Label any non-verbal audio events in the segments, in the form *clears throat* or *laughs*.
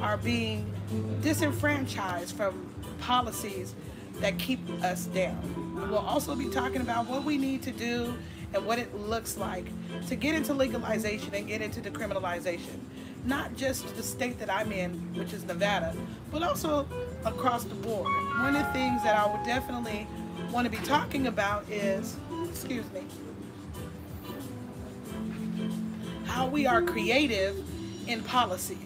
are being disenfranchised from policies that keep us down. We'll also be talking about what we need to do and what it looks like to get into legalization and get into decriminalization. Not just the state that I'm in, which is Nevada, but also across the board. One of the things that I would definitely want to be talking about is, excuse me, how we are creative in policy.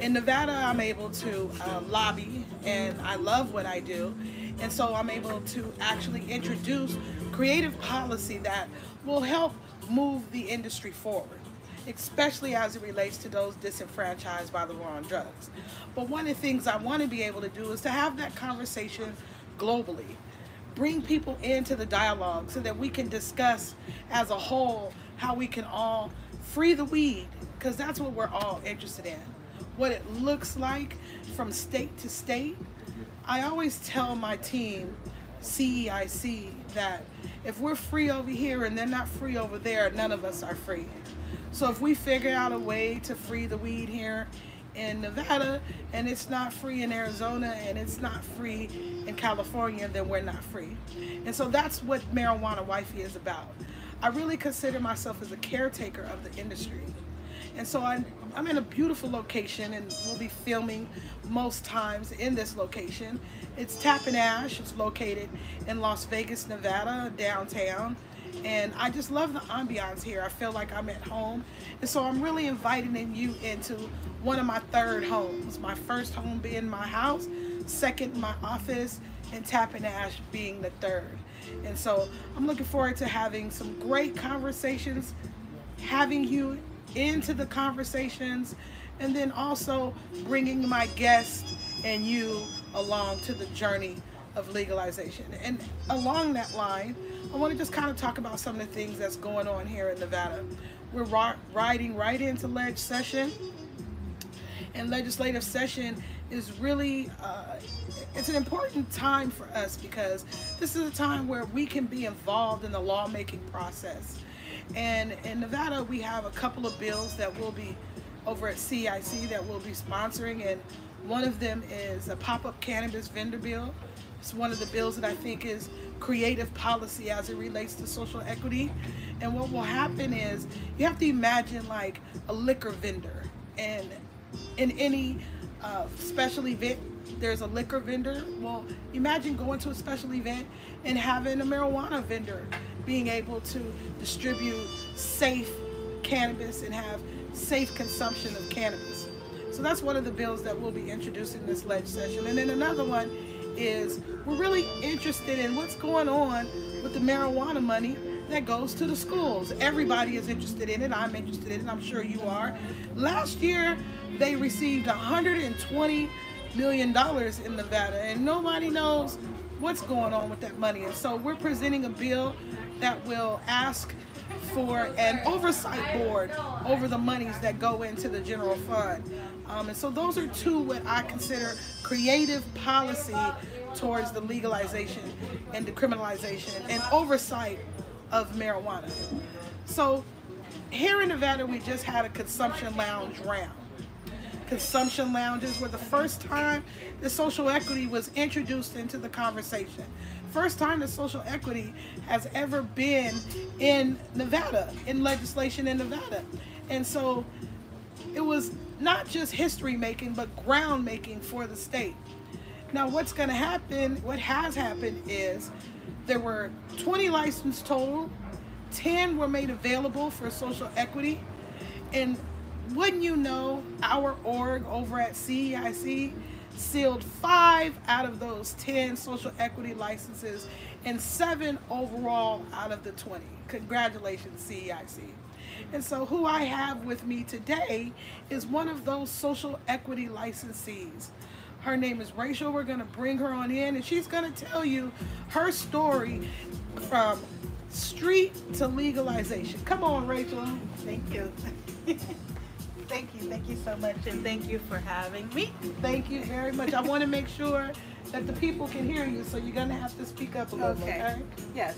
In Nevada, I'm able to uh, lobby and I love what I do. And so I'm able to actually introduce creative policy that will help move the industry forward, especially as it relates to those disenfranchised by the war on drugs. But one of the things I want to be able to do is to have that conversation globally. Bring people into the dialogue so that we can discuss as a whole how we can all free the weed, because that's what we're all interested in. What it looks like from state to state. I always tell my team, CEIC, that if we're free over here and they're not free over there, none of us are free. So if we figure out a way to free the weed here in Nevada and it's not free in Arizona and it's not free in California, then we're not free. And so that's what Marijuana Wifey is about. I really consider myself as a caretaker of the industry. And so I'm, I'm in a beautiful location and we'll be filming most times in this location. It's Tappan Ash. It's located in Las Vegas, Nevada, downtown. And I just love the ambiance here. I feel like I'm at home. And so I'm really inviting you into one of my third homes. My first home being my house, second my office, and Tappan Ash being the third. And so I'm looking forward to having some great conversations, having you into the conversations, and then also bringing my guests and you along to the journey of legalization. And along that line, I want to just kind of talk about some of the things that's going on here in Nevada. We're riding right into ledge session, and legislative session is really uh, it's an important time for us because this is a time where we can be involved in the lawmaking process. And in Nevada, we have a couple of bills that will be over at CIC that we'll be sponsoring, and one of them is a pop-up cannabis vendor bill. It's one of the bills that I think is creative policy as it relates to social equity. And what will happen is you have to imagine like a liquor vendor, and in any uh, special event, there's a liquor vendor. Well, imagine going to a special event and having a marijuana vendor being able to distribute safe cannabis and have safe consumption of cannabis. So that's one of the bills that we'll be introducing this legislation. And then another one is we're really interested in what's going on with the marijuana money that goes to the schools. Everybody is interested in it. I'm interested in it. I'm sure you are. Last year, they received 120 million dollars in Nevada, and nobody knows what's going on with that money. And so we're presenting a bill that will ask for an oversight board over the monies that go into the general fund. Um, and so those are two what I consider creative policy towards the legalization and decriminalization and oversight of marijuana. So here in Nevada, we just had a consumption lounge round. Consumption lounges were the first time the social equity was introduced into the conversation. First time that social equity has ever been in Nevada, in legislation in Nevada. And so it was not just history making, but ground making for the state. Now, what's going to happen, what has happened is there were 20 licenses total, 10 were made available for social equity, and wouldn't you know, our org over at CEIC sealed five out of those 10 social equity licenses and seven overall out of the 20. Congratulations, CEIC. And so who I have with me today is one of those social equity licensees. Her name is Rachel. We're going to bring her on in and she's going to tell you her story from street to legalization. Come on, Rachel. Thank you. *laughs* thank you. Thank you so much. And thank you for having me. Thank you very much. I want to make sure that the people can hear you, so you're going to have to speak up a little, okay? okay? Yes.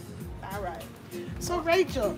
All right. So, Rachel,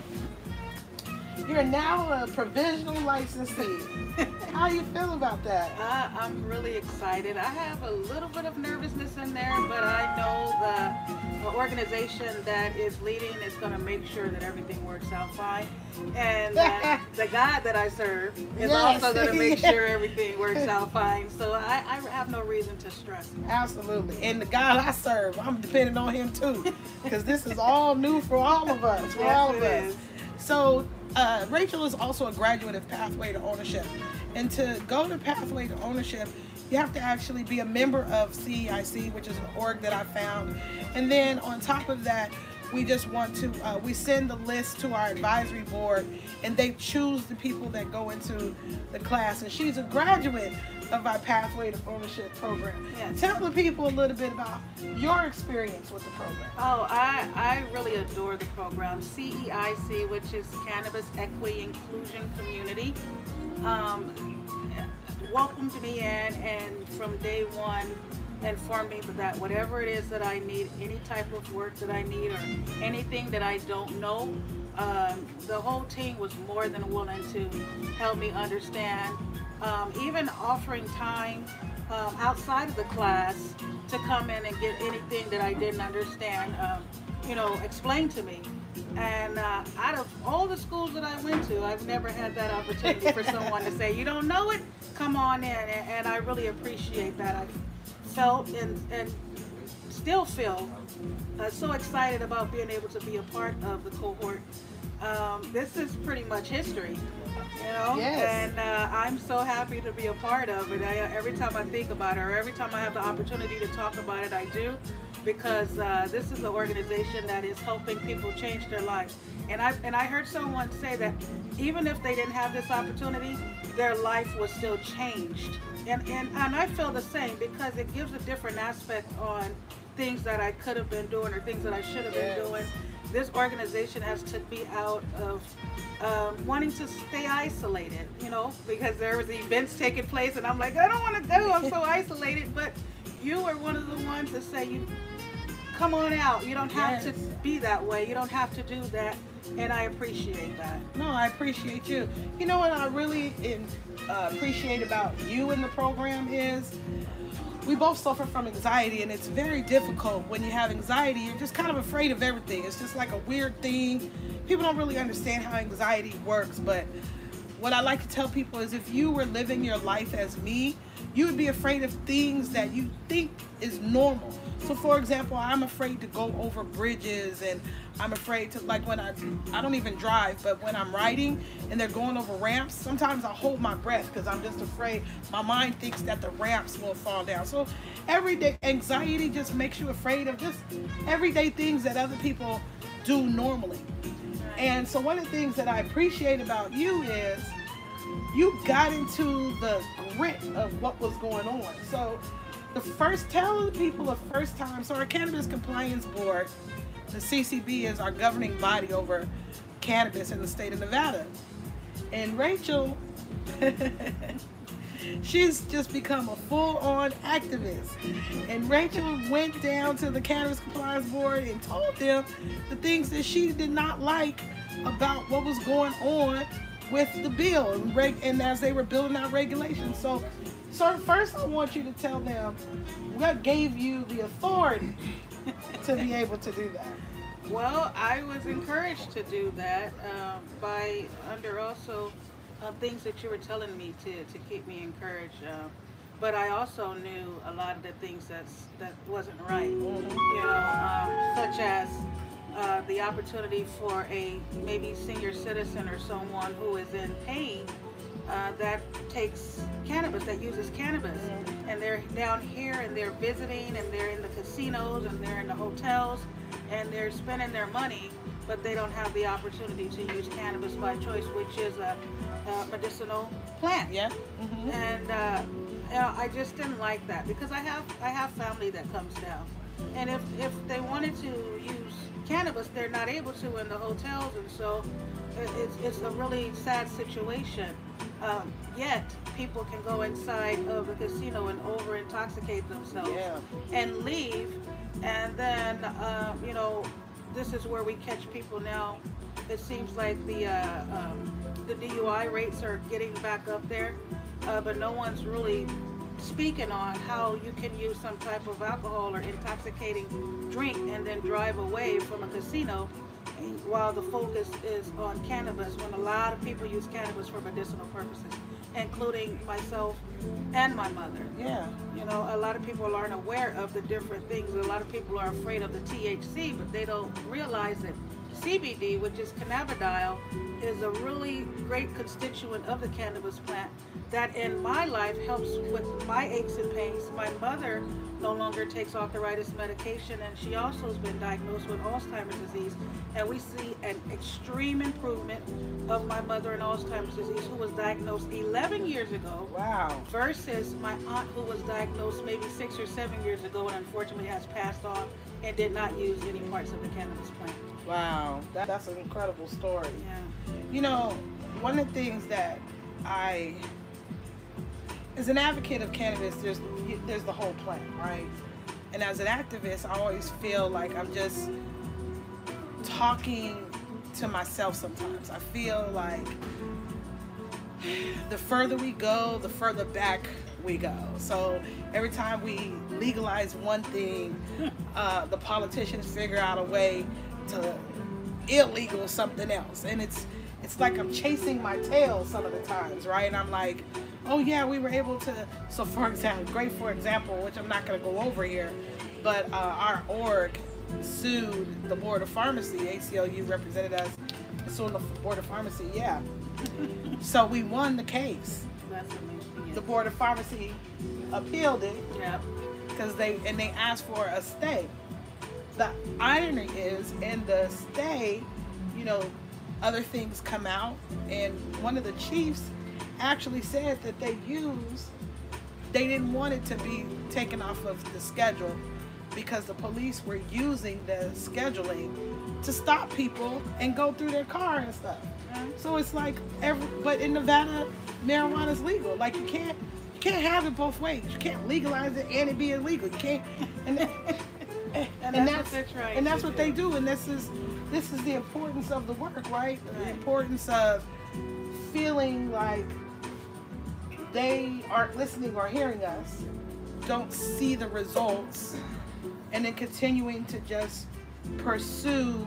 You're now a provisional licensee. *laughs* How you feel about that? Uh, I'm really excited. I have a little bit of nervousness in there, but I know the, the organization that is leading is going to make sure that everything works out fine. And uh, *laughs* the God that I serve is Yes. also going to make *laughs* sure everything works out fine. So I, I have no reason to stress. Absolutely. And the God I serve, I'm depending on him too. Because this is all new for all of us. For Yes, all of us. is. So uh, Rachel is also a graduate of Pathway to Ownership. And to go to Pathway to Ownership, you have to actually be a member of CEIC, which is an org that I found. And then on top of that, we just want to, uh, we send the list to our advisory board and they choose the people that go into the class. And she's a graduate of our Pathway to Ownership program. Yes. Tell the people a little bit about your experience with the program. Oh, I, I really adore the program. CEIC, which is Cannabis Equity Inclusion Community, um, welcomed me in and from day one informed me that whatever it is that I need, any type of work that I need or anything that I don't know, um, the whole team was more than willing to help me understand, um, even offering time um, outside of the class to come in and get anything that I didn't understand, um, you know, explained to me. And uh, out of all the schools that I went to, I've never had that opportunity for someone to say, you don't know it, come on in. And, and I really appreciate that. I felt and, and still feel uh, so excited about being able to be a part of the cohort. Um, this is pretty much history, you know, Yes. and uh, I'm so happy to be a part of it. I, every time I think about it, or every time I have the opportunity to talk about it, I do, because uh, this is an organization that is helping people change their lives. And I and I heard someone say that even if they didn't have this opportunity, their life was still changed. And and, and I feel the same because it gives a different aspect on things that I could have been doing or things that I should have Yes. been doing. This organization has took me out of um, wanting to stay isolated, you know, because there was events taking place, and I'm like, I don't want to go. I'm so isolated. But you were one of the ones that say you come on out. You don't have Yes. to be that way. You don't have to do that, and I appreciate that. No, I appreciate you. You know what I really uh, appreciate about you in the program is we both suffer from anxiety, and it's very difficult when you have anxiety. You're just kind of afraid of everything. It's just like a weird thing. People don't really understand how anxiety works, but what I like to tell people is if you were living your life as me, you would be afraid of things that you think is normal. So for example, I'm afraid to go over bridges and I'm afraid to like when I I don't even drive, but when I'm riding and they're going over ramps, sometimes I hold my breath because I'm just afraid. My mind thinks that the ramps will fall down. So everyday anxiety just makes you afraid of just everyday things that other people do normally. And so one of the things that I appreciate about you is you got into the grit of what was going on. So the first tell the people the first time, so our Cannabis Compliance Board, the CCB is our governing body over cannabis in the state of Nevada. And Rachel *laughs* She's just become a full-on activist. And Rachel went down to the Cannabis Compliance Board and told them the things that she did not like about what was going on with the bill and, reg- and as they were building out regulations. So, so first I want you to tell them what gave you the authority to be able to do that. Well, I was encouraged to do that um, by under also uh, things that you were telling me to, to keep me encouraged. Uh, but I also knew a lot of the things that's that wasn't right. You know, such as uh, the opportunity for a maybe senior citizen or someone who is in pain uh, that takes cannabis, that uses cannabis, and they're down here and they're visiting and they're in the casinos and they're in the hotels and they're spending their money, but they don't have the opportunity to use cannabis by choice, which is a, a medicinal plant. Yeah? hmm And uh, you know, I just didn't like that because I have I have family that comes down, and if if they wanted to use cannabis, they're not able to in the hotels, and so it's it's a really sad situation. Um, yet people can go inside of a casino and over intoxicate themselves Yeah. and leave, and then uh, you know this is where we catch people now it seems like the uh, um, the DUI rates are getting back up there, uh, but no one's really speaking on how you can use some type of alcohol or intoxicating drink and then drive away from a casino while the focus is on cannabis when a lot of people use cannabis for medicinal purposes including myself and my mother. Yeah. you know a lot of people aren't aware of the different things. A lot of people are afraid of the THC but they don't realize that CBD which is cannabidiol is a really great constituent of the cannabis plant that in my life helps with my aches and pains my mother no longer takes arthritis medication and she also has been diagnosed with Alzheimer's disease and we see an extreme improvement of my mother in Alzheimer's disease who was diagnosed 11 years ago Wow. versus my aunt who was diagnosed maybe six or seven years ago and unfortunately has passed on and did not use any parts of the cannabis plant. Wow. That, that's an incredible story. Yeah. You know, one of the things that I, as an advocate of cannabis, there's there's the whole plant, right? And as an activist, I always feel like I'm just talking to myself sometimes. I feel like the further we go, the further back we go. So every time we legalize one thing, uh, the politicians figure out a way to illegal something else, and it's it's like I'm chasing my tail some of the times, right? And I'm like, oh yeah, we were able to. So for example, great for example, which I'm not going to go over here, but uh, our org sued the board of pharmacy. ACLU represented us sued the board of pharmacy. Yeah. *laughs* so we won the case. The board of pharmacy appealed it Yeah. because they and they asked for a stay. The irony is in the stay, you know, other things come out, and one of the chiefs actually said that they used, they didn't want it to be taken off of the schedule because the police were using the scheduling to stop people and go through their car and stuff. Uh-huh. So it's like every, but in Nevada, marijuana is legal. Like you can't, you can't have it both ways. You can't legalize it and it be illegal. You can't, and, that- and, that's what that's they're trying and that's what they do. do. And this is this is the importance of the work, right? The importance of feeling like they aren't listening or hearing us, don't see the results, and then continuing to just pursue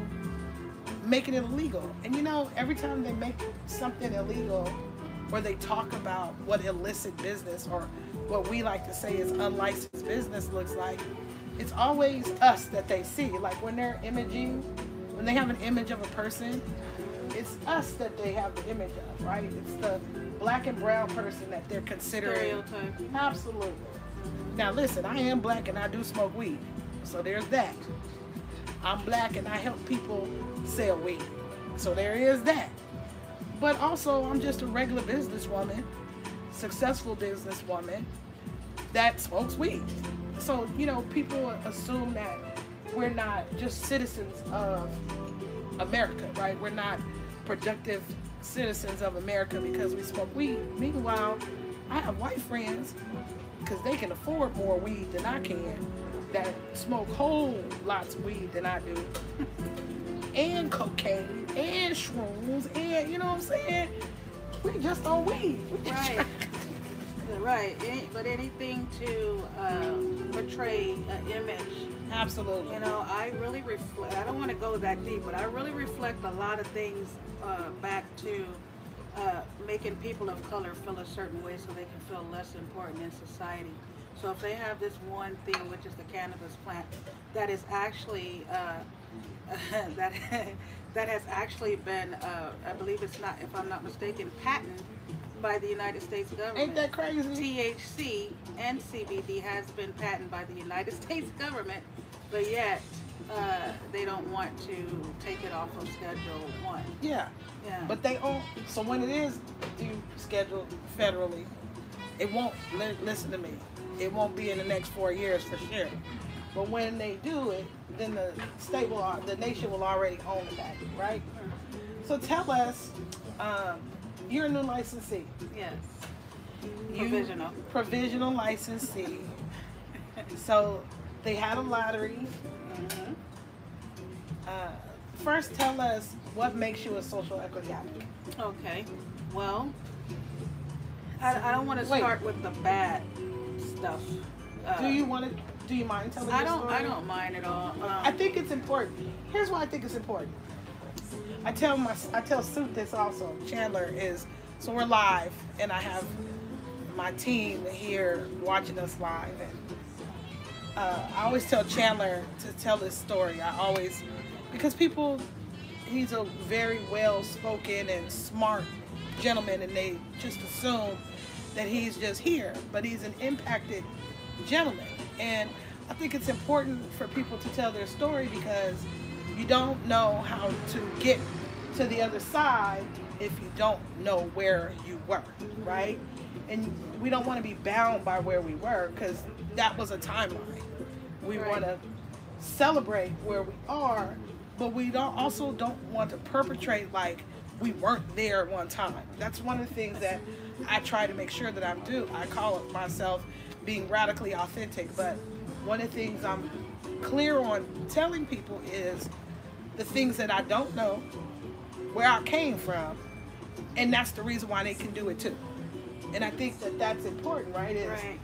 making it illegal. And you know, every time they make something illegal, or they talk about what illicit business or what we like to say is unlicensed business looks like, it's always us that they see. Like when they're imaging, when they have an image of a person, it's us that they have the image of, right? It's the black and brown person that they're considering. Stereotype. Absolutely. Now listen, I am black and I do smoke weed. So there's that. I'm black and I help people sell weed. So there is that. But also I'm just a regular businesswoman, successful businesswoman that smokes weed. So, you know, people assume that we're not just citizens of America, right? We're not productive citizens of America because we smoke weed. Meanwhile, I have white friends because they can afford more weed than I can that smoke whole lots of weed than I do. *laughs* and cocaine and shrooms and you know what I'm saying? We just on weed. We Right. *laughs* Right. But anything to um, portray an image Absolutely. You know, I really reflect. I don't want to go that deep, but I really reflect a lot of things uh, back to uh, making people of color feel a certain way, so they can feel less important in society. So if they have this one thing, which is the cannabis plant, that is actually uh, *laughs* that *laughs* that has actually been, uh, I believe it's not, if I'm not mistaken, patented by the United States government. Ain't that crazy? THC and CBD has been patented by the United *laughs* States government, but yet uh, they don't want to take it off of Schedule One. Yeah. Yeah. But they own. So when it is due scheduled federally, it won't. Listen to me. It won't be in the next four years for sure. But when they do it, then the state will, the nation will already own patent, right? So tell us, um, you're a new licensee. yes, You- provisional. Provisional licensee. *laughs* so they had a lottery. Mhm. Uh, first tell us what makes you a social equity advocate. Okay. Well, I, I don't want to start with the bad stuff. Uh, do you want to? Do you mind telling I don't. story? I don't mind at all. Um, I think it's important. Here's why I think it's important. I tell my I tell Suit this also. Chandler is so we're live, and I have my team here watching us live, and uh, I always tell Chandler to tell this story. I always because people, he's a very well spoken and smart gentleman, and they just assume that he's just here, but he's an impacted gentleman. And I think it's important for people to tell their story because you don't know how to get to the other side if you don't know where you were, right? And we don't want to be bound by where we were because that was a timeline. We Right. want to celebrate where we are, but we don't also don't want to perpetrate like we weren't there at one time. That's one of the things that I try to make sure that I'm do. I call it myself being radically authentic, but one of the things I'm clear on telling people is the things that I don't know, where I came from, and that's the reason why they can do it too. And I think that that's important, right? Is Right.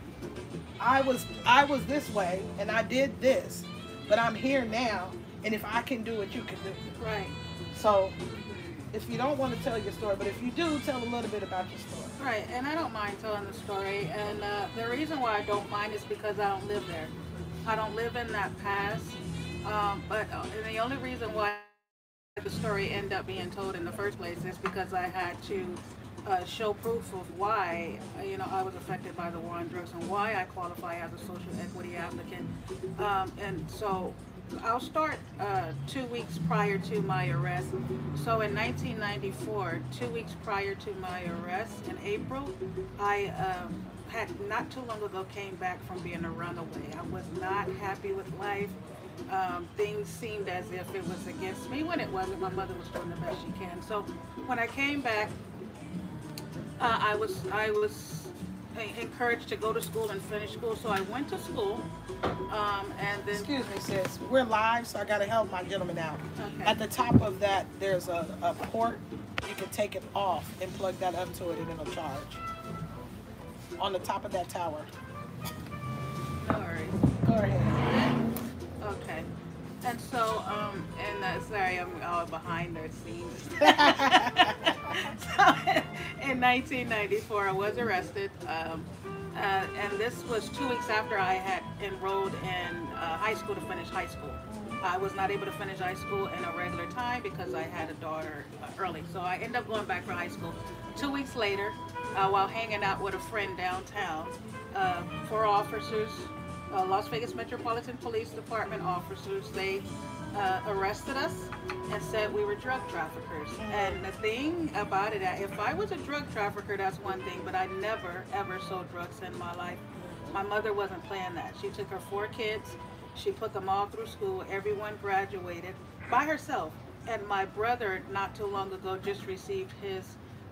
I was I was this way and I did this, but I'm here now, and if I can do it, you can do it. Right. So, if you don't want to tell your story, but if you do, tell a little bit about your story. Right, and I don't mind telling the story. And uh, the reason why I don't mind is because I don't live there. I don't live in that past. Um, but uh, and the only reason why the story ended up being told in the first place is because I had to uh, show proof of why uh, you know I was affected by the war on drugs and why I qualify as a social equity applicant. Um, and so I'll start uh, two weeks prior to my arrest. So in 1994, two weeks prior to my arrest in April, I um, had not too long ago came back from being a runaway. I was not happy with life. Um, things seemed as if it was against me when it wasn't. My mother was doing the best she can. So when I came back, uh, I was I was encouraged to go to school and finish school. So I went to school, um, and then Excuse me, sis. We're live, so I got to help my gentleman out. Okay. At the top of that, there's a, a port. You can take it off and plug that up to it, and it'll charge. On the top of that tower. no worries. Go ahead. Okay. And so, um, and uh, sorry, I'm all behind the scenes. *laughs* *laughs* so, in 1994, I was arrested, um, uh, and this was two weeks after I had enrolled in uh, high school to finish high school. I was not able to finish high school in a regular time because I had a daughter uh, early. So I ended up going back for high school. Two weeks later, uh, while hanging out with a friend downtown, uh, four officers uh, Las Vegas Metropolitan Police Department officers, they uh, arrested us and said we were drug traffickers. And the thing about it, if I was a drug trafficker, that's one thing, but I never ever sold drugs in my life. My mother wasn't playing that. She took her four kids, she put them all through school, everyone graduated by herself. And my brother, not too long ago, just received his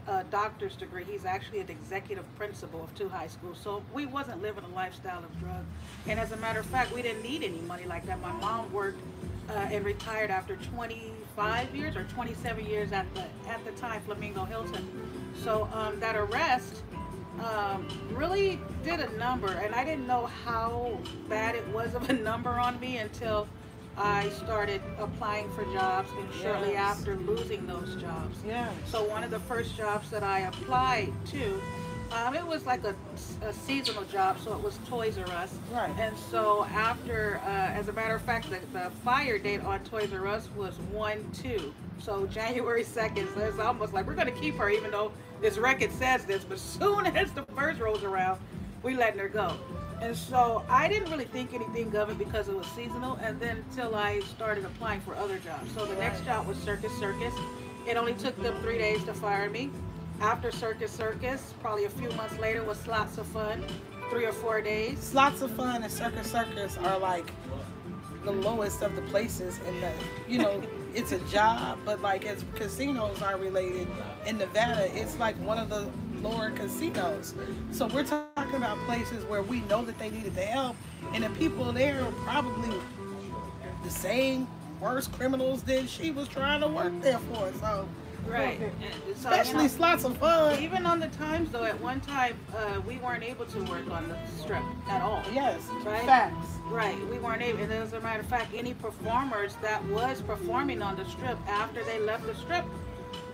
uh, doctor's degree. He's actually an executive principal of two high schools. So we wasn't living a lifestyle of drugs. And as a matter of fact, we didn't need any money like that. My mom worked uh, and retired after 25 years or 27 years at the at the time Flamingo Hilton. So um, that arrest um, really did a number, and I didn't know how bad it was of a *laughs* number on me until I started applying for jobs, and shortly Yes. after losing those jobs. Yeah. So one of the first jobs that I applied to, um, it was like a, a seasonal job, so it was Toys R Us. Right. And so after, uh, as a matter of fact, the, the fire date on Toys R Us was one two. So *laughs* January second. So it's almost like we're gonna keep her, even though this record says this. But *laughs* soon as the first rolls around, we letting her go. And so I didn't really think anything of it because it was seasonal, and then until I started applying for other jobs. So the next job was Circus Circus. It only took them three days to fire me. After Circus Circus, probably a few months later, was Slots of Fun, three or four days. Slots of fun and circus circus are like the lowest of the places in the you know *laughs* it's a job but like as casinos are related in nevada it's like one of the lower casinos so we're talking about places where we know that they needed the help and the people there are probably the same worse criminals than she was trying to work there for. So Right. And so, especially you know, slots of fun. even on the times though, at one time uh, we weren't able to work on the strip at all. Yes, Right. facts. Right, we weren't able. And as a matter of fact, any performers that was performing on the strip after they left the strip,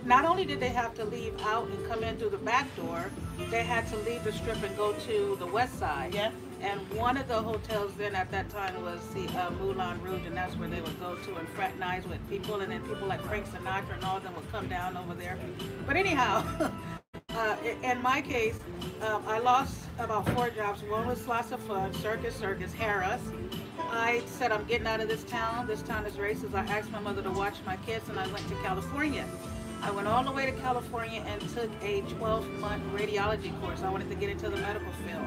not only did they have to leave out and come in through the back door, they had to leave the strip and go to the west side. Yeah. And one of the hotels then at that time was the uh, Moulin Rouge, and that's where they would go to and fraternize with people, and then people like Frank Sinatra and all of them would come down over there. But anyhow, *laughs* uh, in my case, um, I lost about four jobs. One was Slots of Fun, Circus Circus, Harrah's. I said, I'm getting out of this town. This town is racist. I asked my mother to watch my kids, and I went to California. I went all the way to California and took a 12 month radiology course. I wanted to get into the medical field.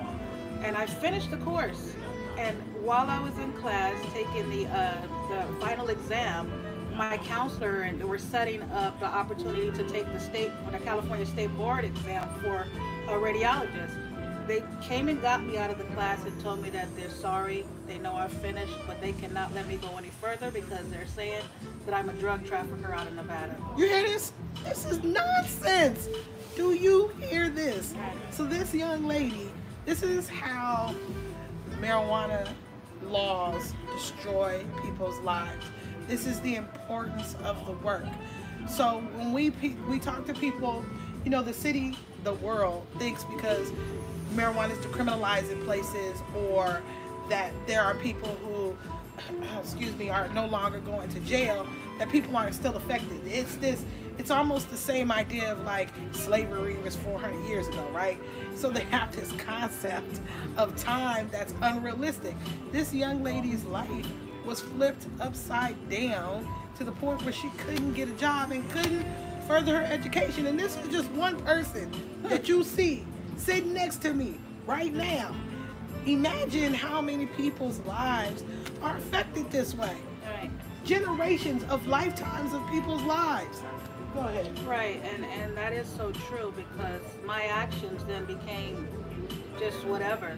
And I finished the course. And while I was in class taking the, uh, the final exam, my counselor and they were setting up the opportunity to take the state the California State Board exam for a radiologist. They came and got me out of the class and told me that they're sorry, they know I've finished, but they cannot let me go any further because they're saying that I'm a drug trafficker out of Nevada. You hear this? This is nonsense. Do you hear this? So this young lady, this is how marijuana laws destroy people's lives. This is the importance of the work. So when we we talk to people, you know, the city, the world thinks because marijuana is decriminalized in places or that there are people who *clears throat* excuse me are no longer going to jail that people aren't still affected. It's this it's almost the same idea of like slavery was 400 years ago right? So they have this concept of time that's unrealistic. This young lady's life was flipped upside down to the point where she couldn't get a job and couldn't further her education and this is just one person that you see sitting next to me right now imagine how many people's lives are affected this way Right. generations of lifetimes of people's lives. Go ahead. Right, and and that is so true because my actions then became just whatever.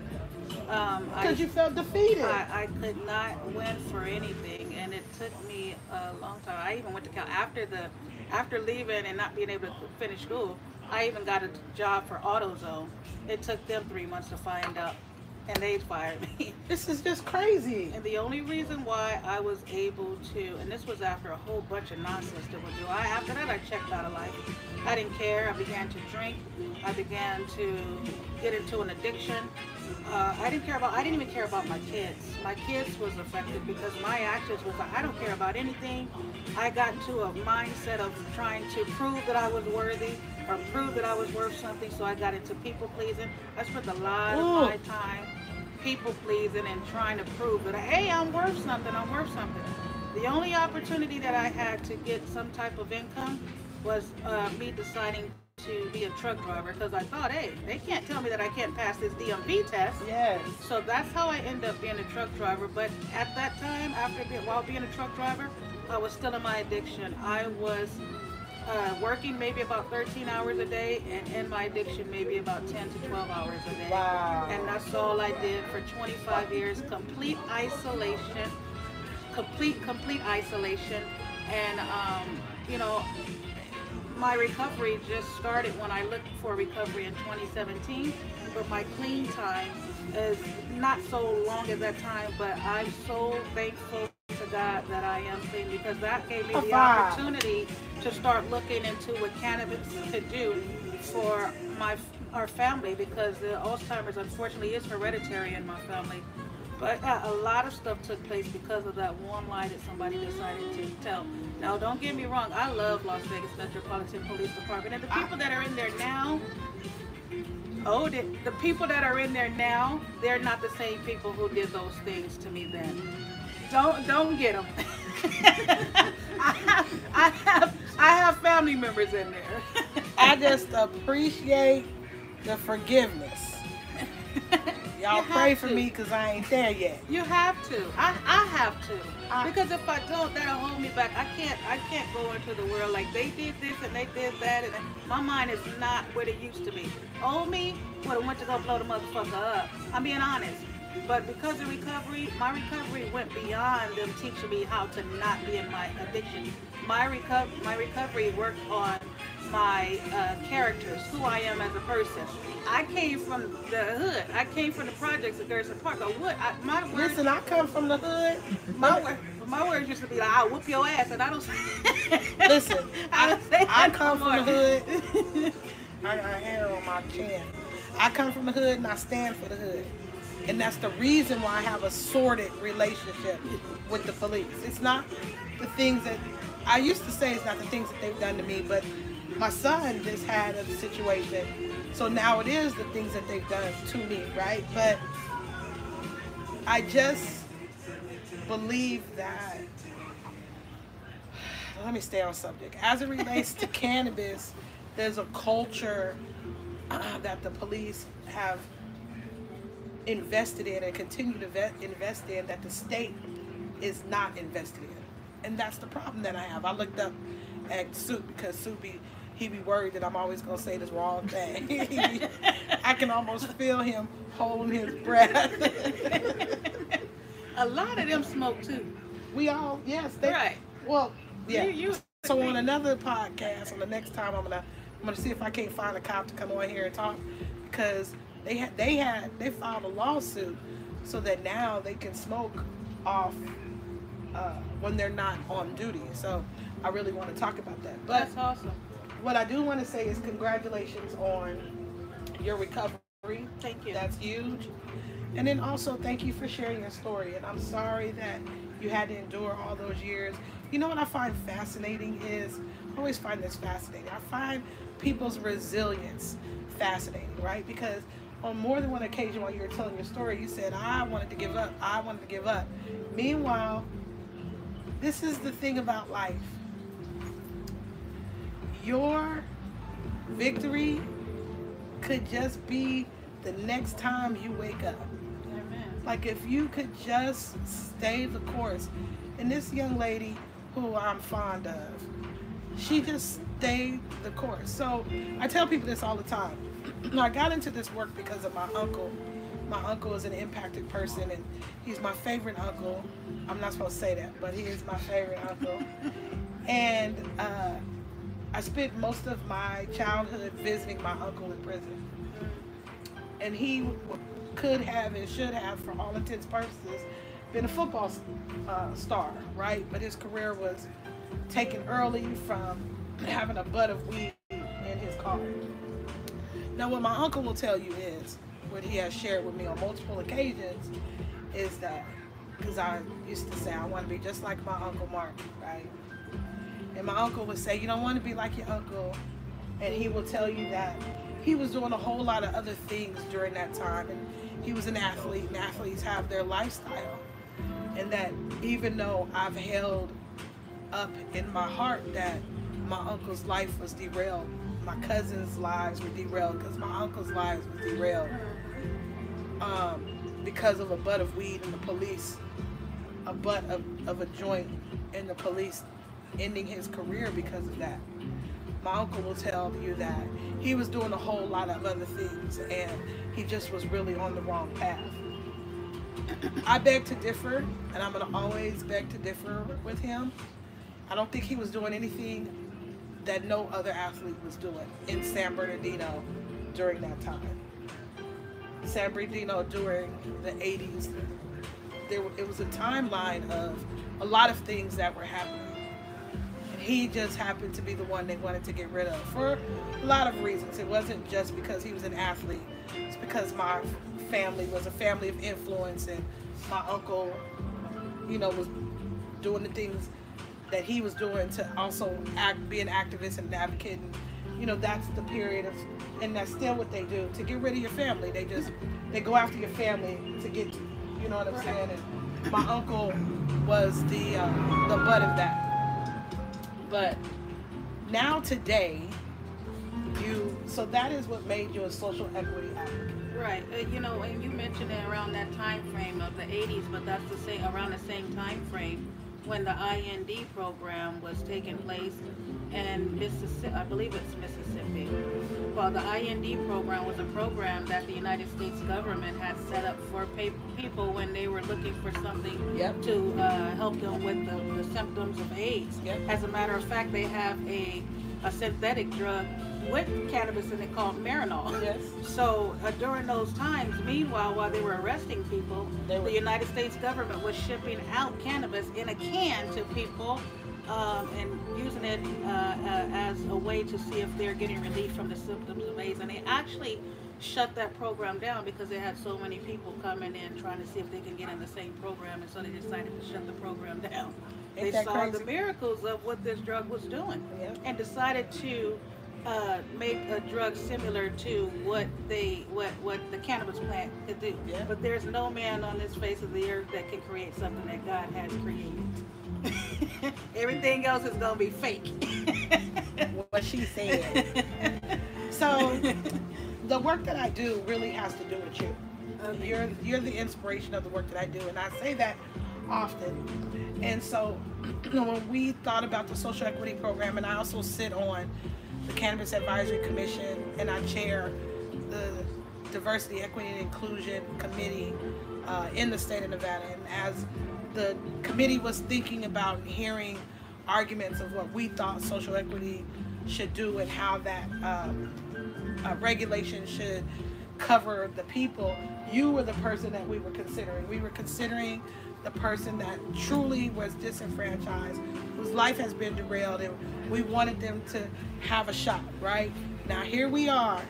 Um, Because you felt defeated. I, I could not win for anything, and it took me a long time. I even went to Cal after the after leaving and not being able to finish school. I even got a job for AutoZone. It took them three months to find out, and they fired me. *laughs* this is just crazy. And the only reason why I was able to, and this was after a whole bunch of nonsense that would do. I after that I checked out of life. I didn't care. I began to drink. I began to get into an addiction. Uh, I didn't care about. I didn't even care about my kids. My kids was affected because my actions was like, I don't care about anything. I got into a mindset of trying to prove that I was worthy or prove that I was worth something. So I got into people pleasing. I spent a lot of my time people pleasing and trying to prove that hey i'm worth something i'm worth something the only opportunity that i had to get some type of income was uh, me deciding to be a truck driver because i thought hey they can't tell me that i can't pass this dmv test Yes. so that's how i ended up being a truck driver but at that time after being while being a truck driver i was still in my addiction i was uh, working maybe about 13 hours a day and in my addiction maybe about 10 to 12 hours a day Wow. and that's all I did for 25 years. Complete isolation, complete complete isolation, and um, you know, my recovery just started when I looked for recovery in 2017. But my clean time is not so long as that time. But I'm so thankful to God that I am clean because that gave me the opportunity to start looking into what cannabis could do for my our family because the Alzheimer's unfortunately is hereditary in my family. But uh, a lot of stuff took place because of that one lie that somebody decided to tell. Now, don't get me wrong, I love Las Vegas Metropolitan Police Department, and the people that are in there now. Oh, the, the people that are in there now, they're not the same people who did those things to me then. Don't don't get them. I have I have I have family members in there. I just appreciate the forgiveness. *laughs* Y'all pray for to. me because I ain't there yet. You have to. I, I have to. I- because if I don't, that'll hold me back. I can't I can't go into the world like they did this and they did that and my mind is not what it used to be. Old me would have went to go blow the motherfucker up. I'm being honest. But because of recovery, my recovery went beyond them teaching me how to not be in my addiction. My reco- my recovery worked on my uh, characters, who I am as a person. I came from the hood. I came from the projects of Gerson Park. I would. I, my words, Listen, I come from the hood. my, wor- my words used to be like, "I'll whoop your ass," and I don't. *laughs* Listen, I I, don't say I that come from the hood. *laughs* I got hair on my chin. I come from the hood and I stand for the hood. And that's the reason why I have a sordid relationship with the police. It's not the things that I used to say it's not the things that they've done to me, but my son just had a situation. So now it is the things that they've done to me, right? But I just believe that let me stay on subject. As it relates to *laughs* cannabis, there's a culture uh, that the police have invested in and continue to vet, invest in that the state is not invested in. And that's the problem that I have. I looked up at Soup because Soup be, he be worried that I'm always going to say this wrong thing. *laughs* *laughs* I can almost feel him holding his breath. *laughs* A lot of them smoke too. we all, yes. They, Right. Well, yeah. You- you- so on another podcast, on the next time, I'm gonna I'm gonna see if I can't find a cop to come on here and talk because they had they had they filed a lawsuit so that now they can smoke off uh, when they're not on duty. So I really want to talk about that. But That's awesome. What I do want to say is congratulations on your recovery. Thank you. That's huge. And then also thank you for sharing your story. And I'm sorry that you had to endure all those years. You know what I find fascinating is I always find this fascinating. I find people's resilience fascinating, right? Because on more than one occasion while you were telling your story, you said, I wanted to give up. I wanted to give up. Meanwhile, this is the thing about life. Your victory could just be the next time you wake up. Amen. Like if you could just stay the course. And this young lady who I'm fond of, she just stayed the course. So I tell people this all the time. *clears throat* I got into this work because of my uncle. My uncle is an impacted person and he's my favorite uncle. I'm not supposed to say that, but he is my favorite uncle. *laughs* And uh, I spent most of my childhood visiting my uncle in prison and he could have and should have, for all intents and purposes, been a football uh, star, right? But his career was taken early from having a butt of weed in his car. Now, what my uncle will tell you is, what he has shared with me on multiple occasions, is that because I used to say I want to be just like my uncle Mark, right? And my uncle would say, You don't want to be like your uncle. And he will tell you that he was doing a whole lot of other things during that time. And he was an athlete, and athletes have their lifestyle. And that even though I've held up in my heart that my uncle's life was derailed, my cousins' lives were derailed because my uncle's lives were derailed um, because of a butt of weed and the police, a butt of, of a joint in the police ending his career because of that. My uncle will tell you that he was doing a whole lot of other things and he just was really on the wrong path. I beg to differ, and I'm going to always beg to differ with him. I don't think he was doing anything that no other athlete was doing in San Bernardino during that time. San Bernardino during the 80s, there it was a timeline of a lot of things that were happening. He just happened to be the one they wanted to get rid of for a lot of reasons. It wasn't just because he was an athlete. It's because my family was a family of influence and my uncle, you know, was doing the things that he was doing to also act, be an activist and an advocate. And, you know, that's the period of, and that's still what they do to get rid of your family. They just, they go after your family to get, you. you know what I'm saying? And my uncle was the, uh, the butt of that. But now today, you, so that is what made you a social equity advocate. Right. Uh, you know, and you mentioned it around that time frame of the 80s, but that's the same around the same time frame when the IND program was taking place in Mississippi, I believe it's Mississippi. Well, the IND program was a program that the United States government had set up for people when they were looking for something Yep. to uh, help them with the symptoms of AIDS. Yep. As a matter of fact, they have a, a synthetic drug with cannabis in it called Marinol. Yes. So uh, during those times, meanwhile, while they were arresting people, were- the United States government was shipping out cannabis in a can to people um, and using it uh, uh, as a way to see if they're getting relief from the symptoms of AIDS. And they actually shut that program down because they had so many people coming in trying to see if they can get in the same program, and so they decided to shut the program *laughs* down. They saw crazy? the miracles of what this drug was doing Yep. and decided to uh, make a drug similar to what they what what the cannabis plant could do. Yeah. But there's no man on this face of the earth that can create something that God has created. *laughs* Everything else is gonna be fake. *laughs* What she said. So the work that I do really has to do with you. Okay. You're you're the inspiration of the work that I do, and I say that often. And so, *clears throat* when we thought about the social equity program, and I also sit on the Cannabis Advisory Commission, and I chair the Diversity, Equity, and Inclusion Committee uh, in the state of Nevada. And as the committee was thinking about and hearing arguments of what we thought social equity should do and how that um, uh, regulation should cover the people, you were the person that we were considering. We were considering the person that truly was disenfranchised, whose life has been derailed, and we wanted them to have a shot, right? Now, here we are.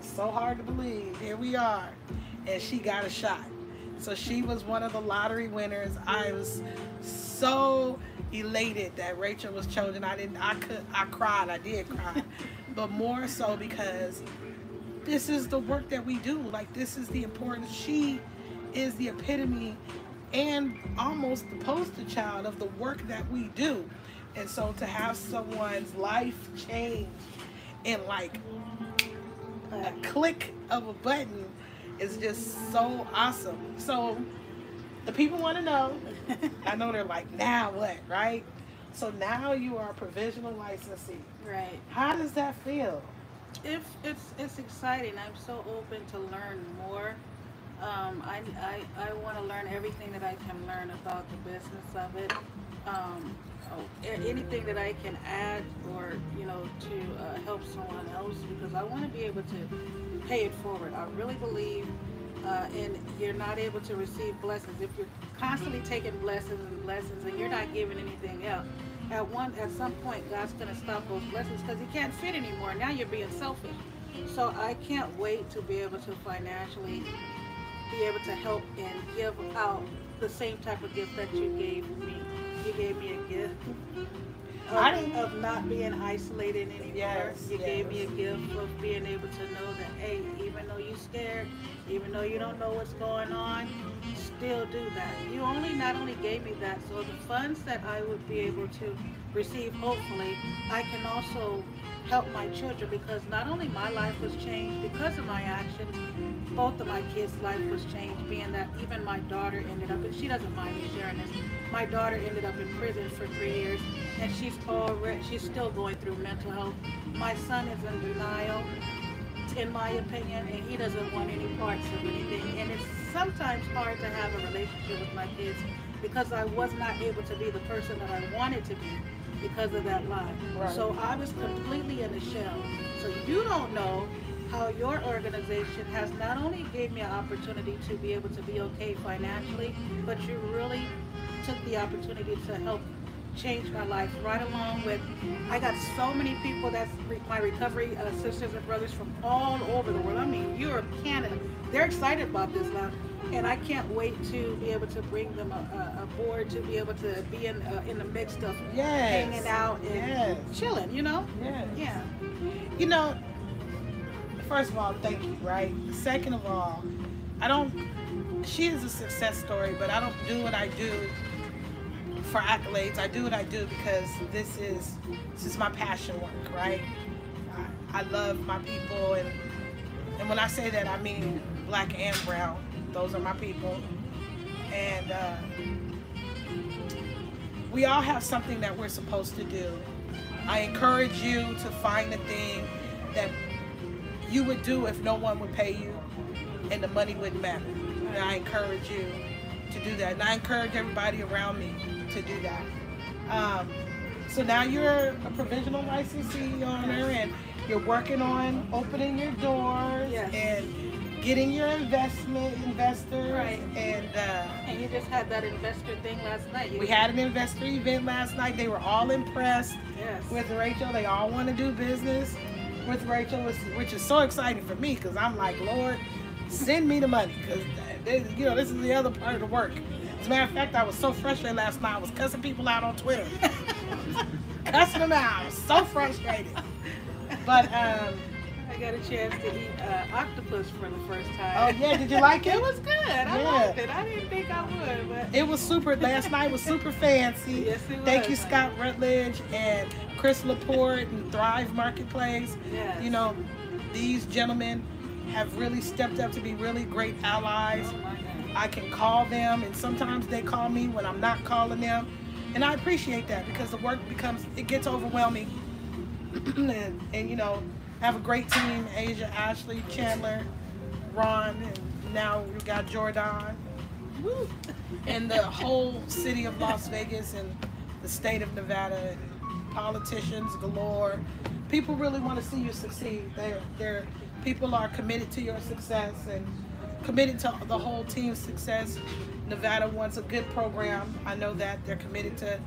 So hard to believe. Here we are. And she got a shot. So she was one of the lottery winners. I was so elated that Rachel was chosen. I didn't I could I cried. I did cry. But more so because this is the work that we do. Like this is the importance. She is the epitome and almost the poster child of the work that we do. And so to have someone's life change in like a click of a button is just so awesome. So the people want to know. *laughs* I know they're like, now what, right? So now you are a provisional licensee. right. How does that feel? If it's it's exciting. I'm so open to learn more. Um, I, I, I want to learn everything that I can learn about the business of it. Um, oh, anything that I can add or you know to uh, help someone else because I want to be able to pay it forward. I really believe uh, in you're not able to receive blessings if you're constantly taking blessings and blessings and you're not giving anything else. At one at some point, God's going to stop those blessings because He can't fit anymore. Now you're being selfish. So I can't wait to be able to financially be able to help and give out the same type of gift that you gave me. You gave me a gift of, of not being isolated anymore. Yes, you gave me a gift of being able to know that, hey, even though you're scared, even though you don't know what's going on, still do that. You only not only gave me that, so the funds that I would be able to receive, hopefully, I can also help my children because not only my life was changed because of my actions, both of my kids' life was changed, being that even my daughter ended up, and she doesn't mind me sharing this, my daughter ended up in prison for three years, and she's already, she's still going through mental health. My son is in denial, in my opinion, and he doesn't want any parts of anything. And it's sometimes hard to have a relationship with my kids because I was not able to be the person that I wanted to be because of that lie. Right. So I was completely in a shell. So you don't know how your organization has not only gave me an opportunity to be able to be okay financially, but you really took the opportunity to help change my life right along with I got so many people that's re- my recovery uh, sisters and brothers from all over the world. I mean Europe, Canada. They're excited about this now. And I can't wait to be able to bring them a, a, aboard to be able to be in uh, in the mix of Yes. hanging out and Yes. chilling, you know? Yes. Yeah. You know, first of all, thank you, right? Second of all, I don't, she is a success story, but I don't do what I do for accolades. I do what I do because this is, this is my passion work, right? I, I love my people and, and when I say that, I mean black and brown. Those are my people. And uh, we all have something that we're supposed to do. I encourage you to find the thing that you would do if no one would pay you and the money wouldn't matter. And I encourage you to do that. And I encourage everybody around me to do that. Um, so now you're a provisional licensee owner and you're working on opening your doors Yes. and getting your investment investors Right. and uh, And you just had that investor thing last night. You- we had an investor event last night. They were all impressed yes. with Rachel. They all want to do business with Rachel, which, is so exciting for me because I'm like, Lord, send me the money because you know this is the other part of the work. As a matter of fact, I was so frustrated last night. I was cussing people out on Twitter, *laughs* cussing them out. I was so frustrated. But um, got a chance to eat uh, octopus for the first time. oh yeah, did you like *laughs* it? It was good. I Yeah. liked it. I didn't think I would, but It was super. Last night was super fancy. *laughs* Yes, it was. Thank you. Scott Rutledge and Chris Laporte and Thrive Marketplace. yes. You know, these gentlemen have really stepped up to be really great allies. Oh. I can call them, and sometimes they call me when I'm not calling them, and I appreciate that because the work becomes it gets overwhelming. *clears throat* and, and you know, have a great team: Asia, Ashley, Chandler, Ron, and now we got Jordan. Woo. And the whole city of Las Vegas and the state of Nevada, politicians galore. People really want to see you succeed. They're, they're, people are committed to your success and committed to the whole team's success. Nevada wants a good program. I know that they're committed to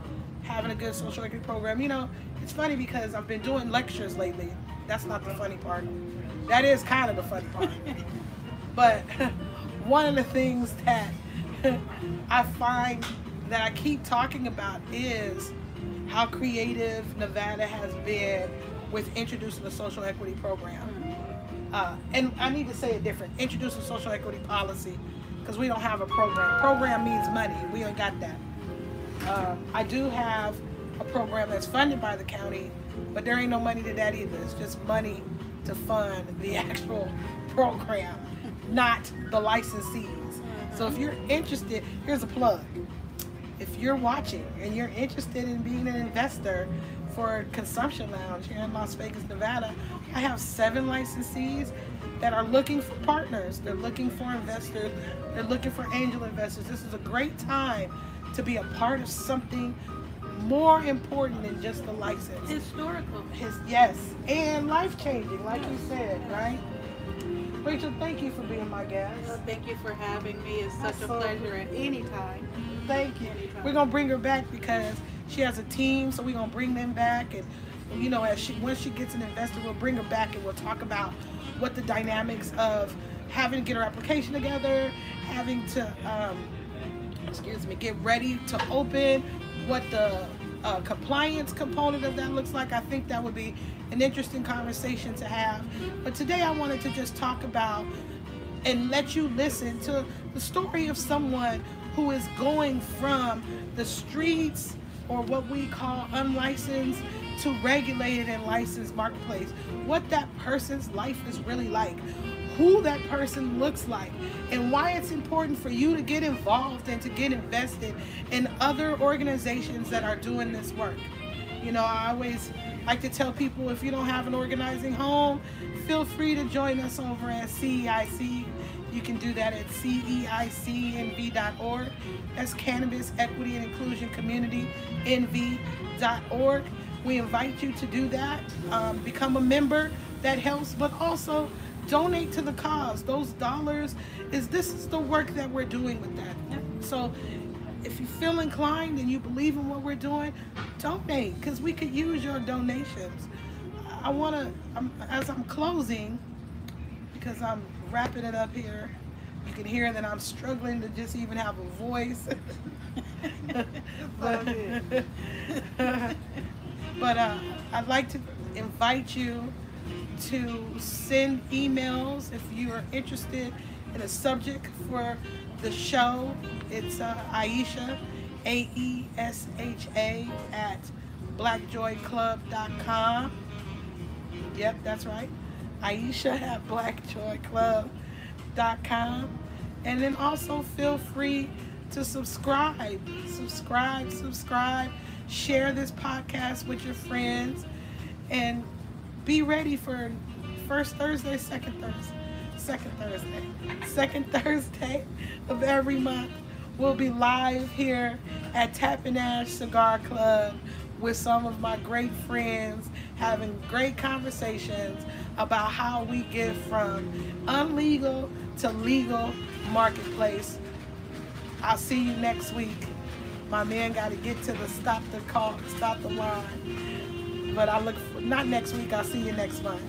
having a good social equity program. You know, it's funny because I've been doing lectures lately. That's not the funny part. That is kind of the funny part. But *laughs* one of the things that *laughs* I find that I keep talking about is how creative Nevada has been with introducing the social equity program. Uh, and I need to say it different. introducing social equity policy because we don't have a program. Program means money. We ain't got that. Um, I do have a program that's funded by the county, but there ain't no money to that either. It's just money to fund the *laughs* actual program, not the licensees. So if you're interested, here's a plug. If you're watching and you're interested in being an investor for Consumption Lounge here in Las Vegas, Nevada, I have seven licensees that are looking for partners. They're looking for investors. They're looking for angel investors. This is a great time to be a part of something more important than just the license. Historical. His, yes, and life changing, like you said, right? Rachel, thank you for being my guest. Well, thank you for having me. It's such a pleasure at any time. Thank you. Anytime. We're gonna bring her back because she has a team, so we're gonna bring them back, and you know, as she once she gets an investor, we'll bring her back and we'll talk about what the dynamics of having to get her application together, having to, um, excuse me, get ready to open, what the uh, compliance component of that looks like. I think that would be an interesting conversation to have. But today I wanted to just talk about and let you listen to the story of someone who is going from the streets or what we call unlicensed to regulated and licensed marketplace. What that person's life is really like, who that person looks like, and why it's important for you to get involved and to get invested in other organizations that are doing this work. You know, I always like to tell people if you don't have an organizing home, feel free to join us over at CEIC. You can do that at ceicnv.org. That's Cannabis Equity and Inclusion Community NV.org. We invite you to do that. Um, become a member. That helps, but also donate to the cause. Those dollars is this is the work that we're doing with that. So if you feel inclined and you believe in what we're doing, donate because we could use your donations. I want to, as I'm closing, because I'm wrapping it up here, you can hear that I'm struggling to just even have a voice. *laughs* good. *laughs* but uh, I'd like to invite you to send emails if you are interested in a subject for the show. It's uh, Aesha, A E S H A, at blackjoyclub.com. Yep, that's right. Aesha at blackjoyclub.com. And then also feel free to subscribe, subscribe, subscribe, share this podcast with your friends, and be ready for first Thursday, second Thursday, second Thursday, second *laughs* Thursday of every month. We'll be live here at Tap and Ash Cigar Club with some of my great friends, having great conversations about how we get from unlegal to legal marketplace. I'll see you next week. My man got to get to the stop the call, stop the line. But I look for, not next week. I'll see you next month.